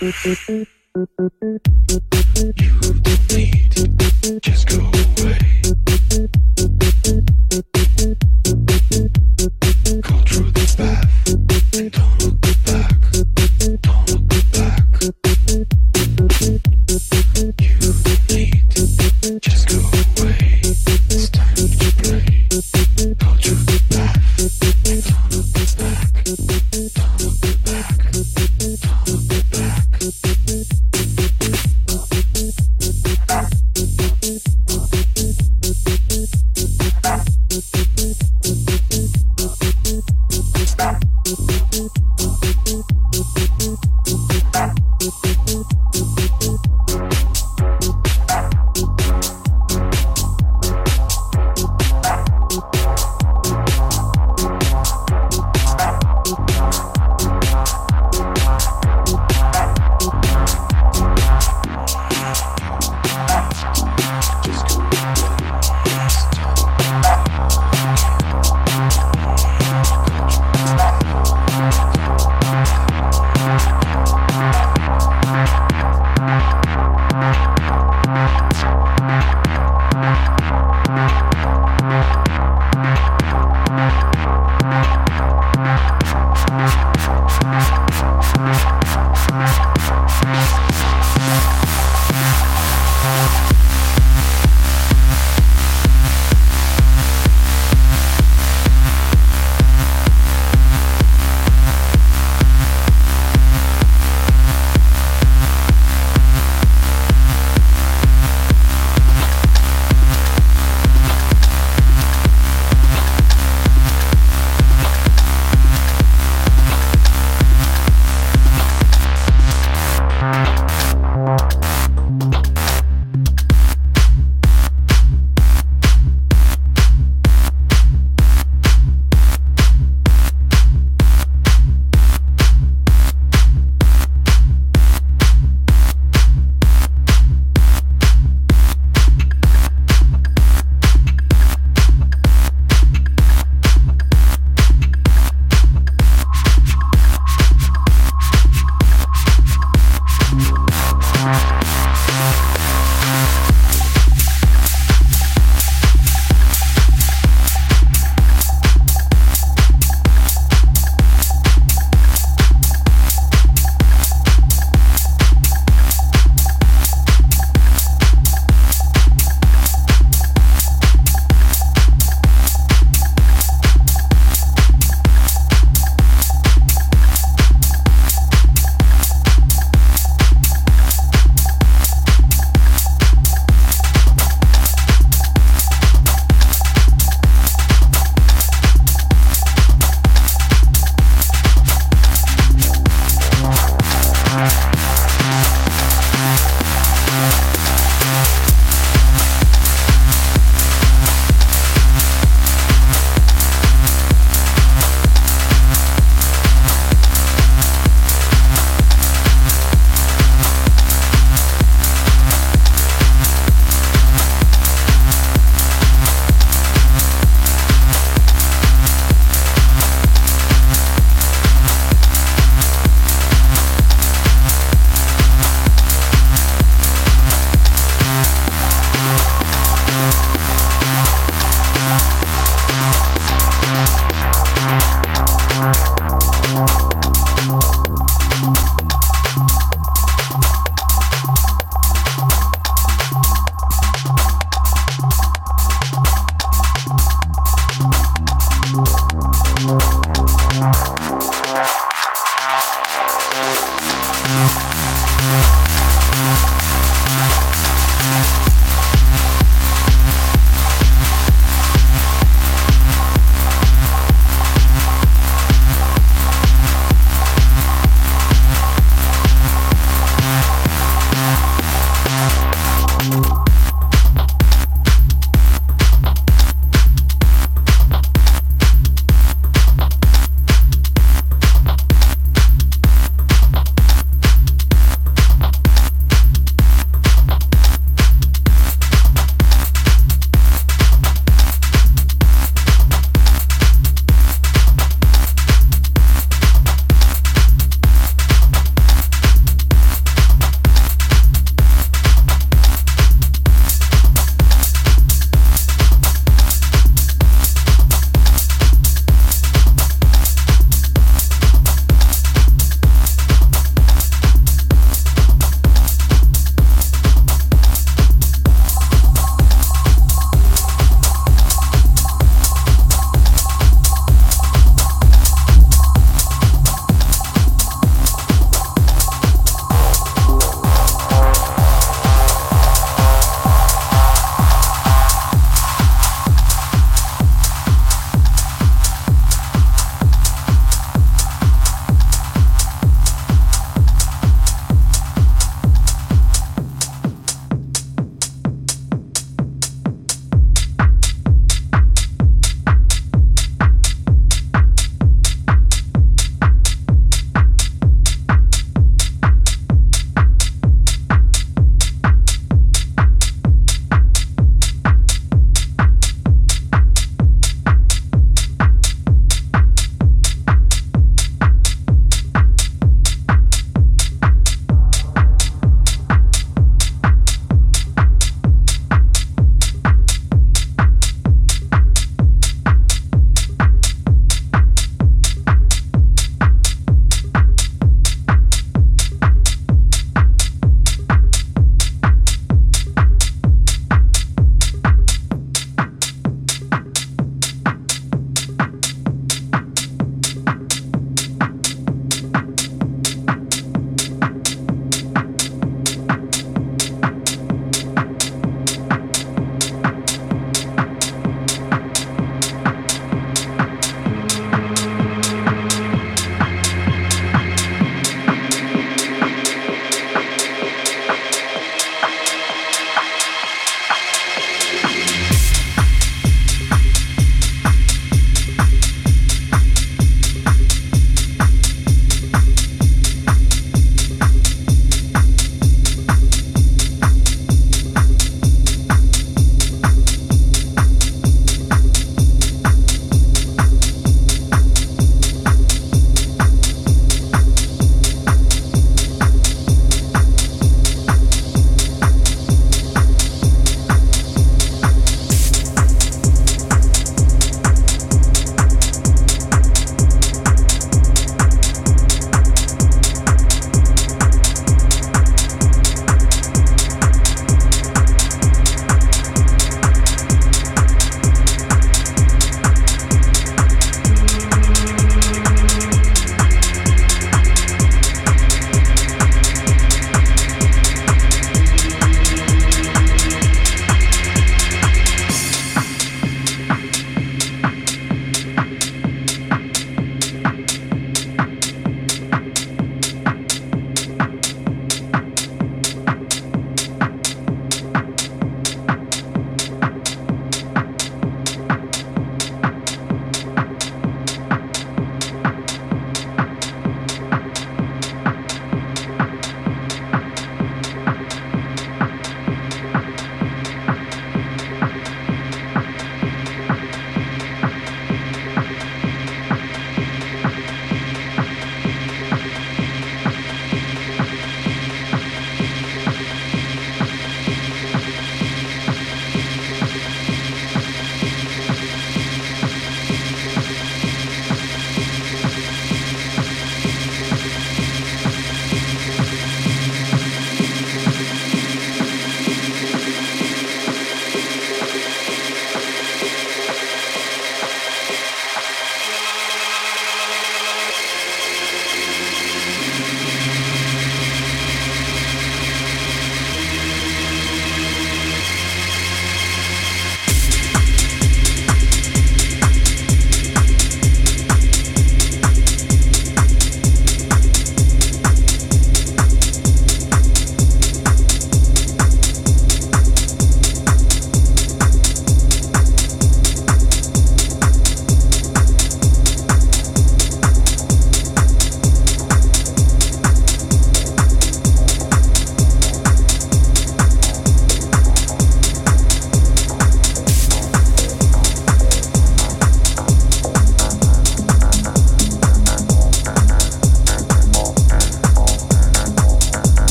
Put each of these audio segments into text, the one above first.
嗯嗯嗯。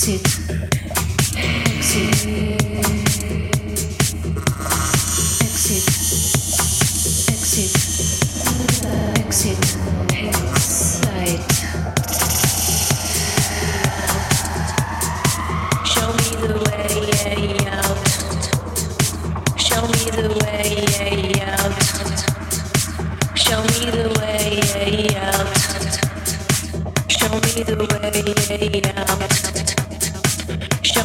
Show me the way out.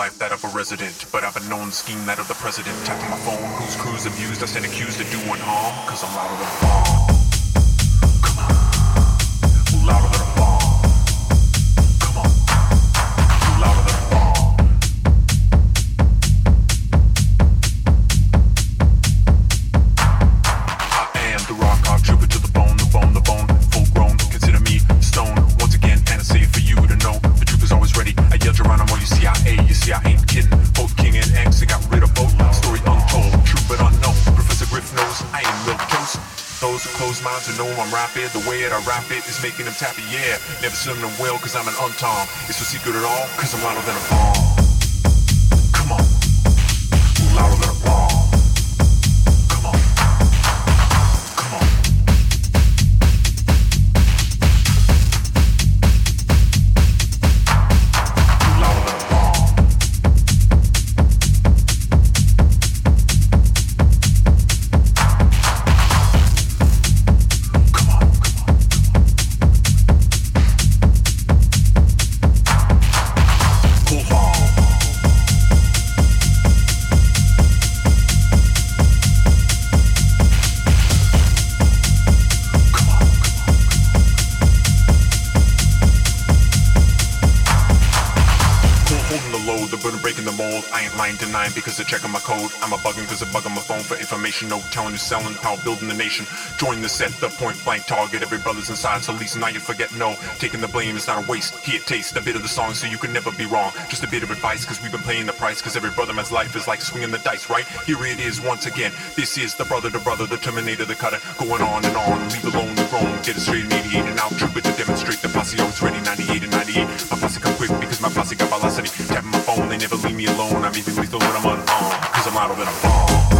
life that of a resident. But I've a known scheme that of the president. Tapping my phone. Whose crews abused? I stand accused of doing harm. Cause I'm louder than bomb. I rap it, it is making them tappy, yeah. Never seen them well, cause I'm an untom. It's no secret at all, cause I'm louder than a bomb. Information. No telling who's selling, power building the nation. Join the set, the point blank target. Every brother's inside, so at least now you forget no. Taking the blame is not a waste. Here, taste a bit of the song so you can never be wrong. Just a bit of advice because we've been paying the price. Because every brother man's life is like swinging the dice, right? Here it is once again. This is the brother to brother, the terminator, the cutter. Going on and on, leave alone the grown. Get it straight in 88 and out. Trooper to demonstrate the posse always ready 98 and 98. My posse come quick because my posse got velocity. Tapping my phone, they never leave me alone. I'm even lethal when I'm unarmed. Cause I'm louder than a bomb.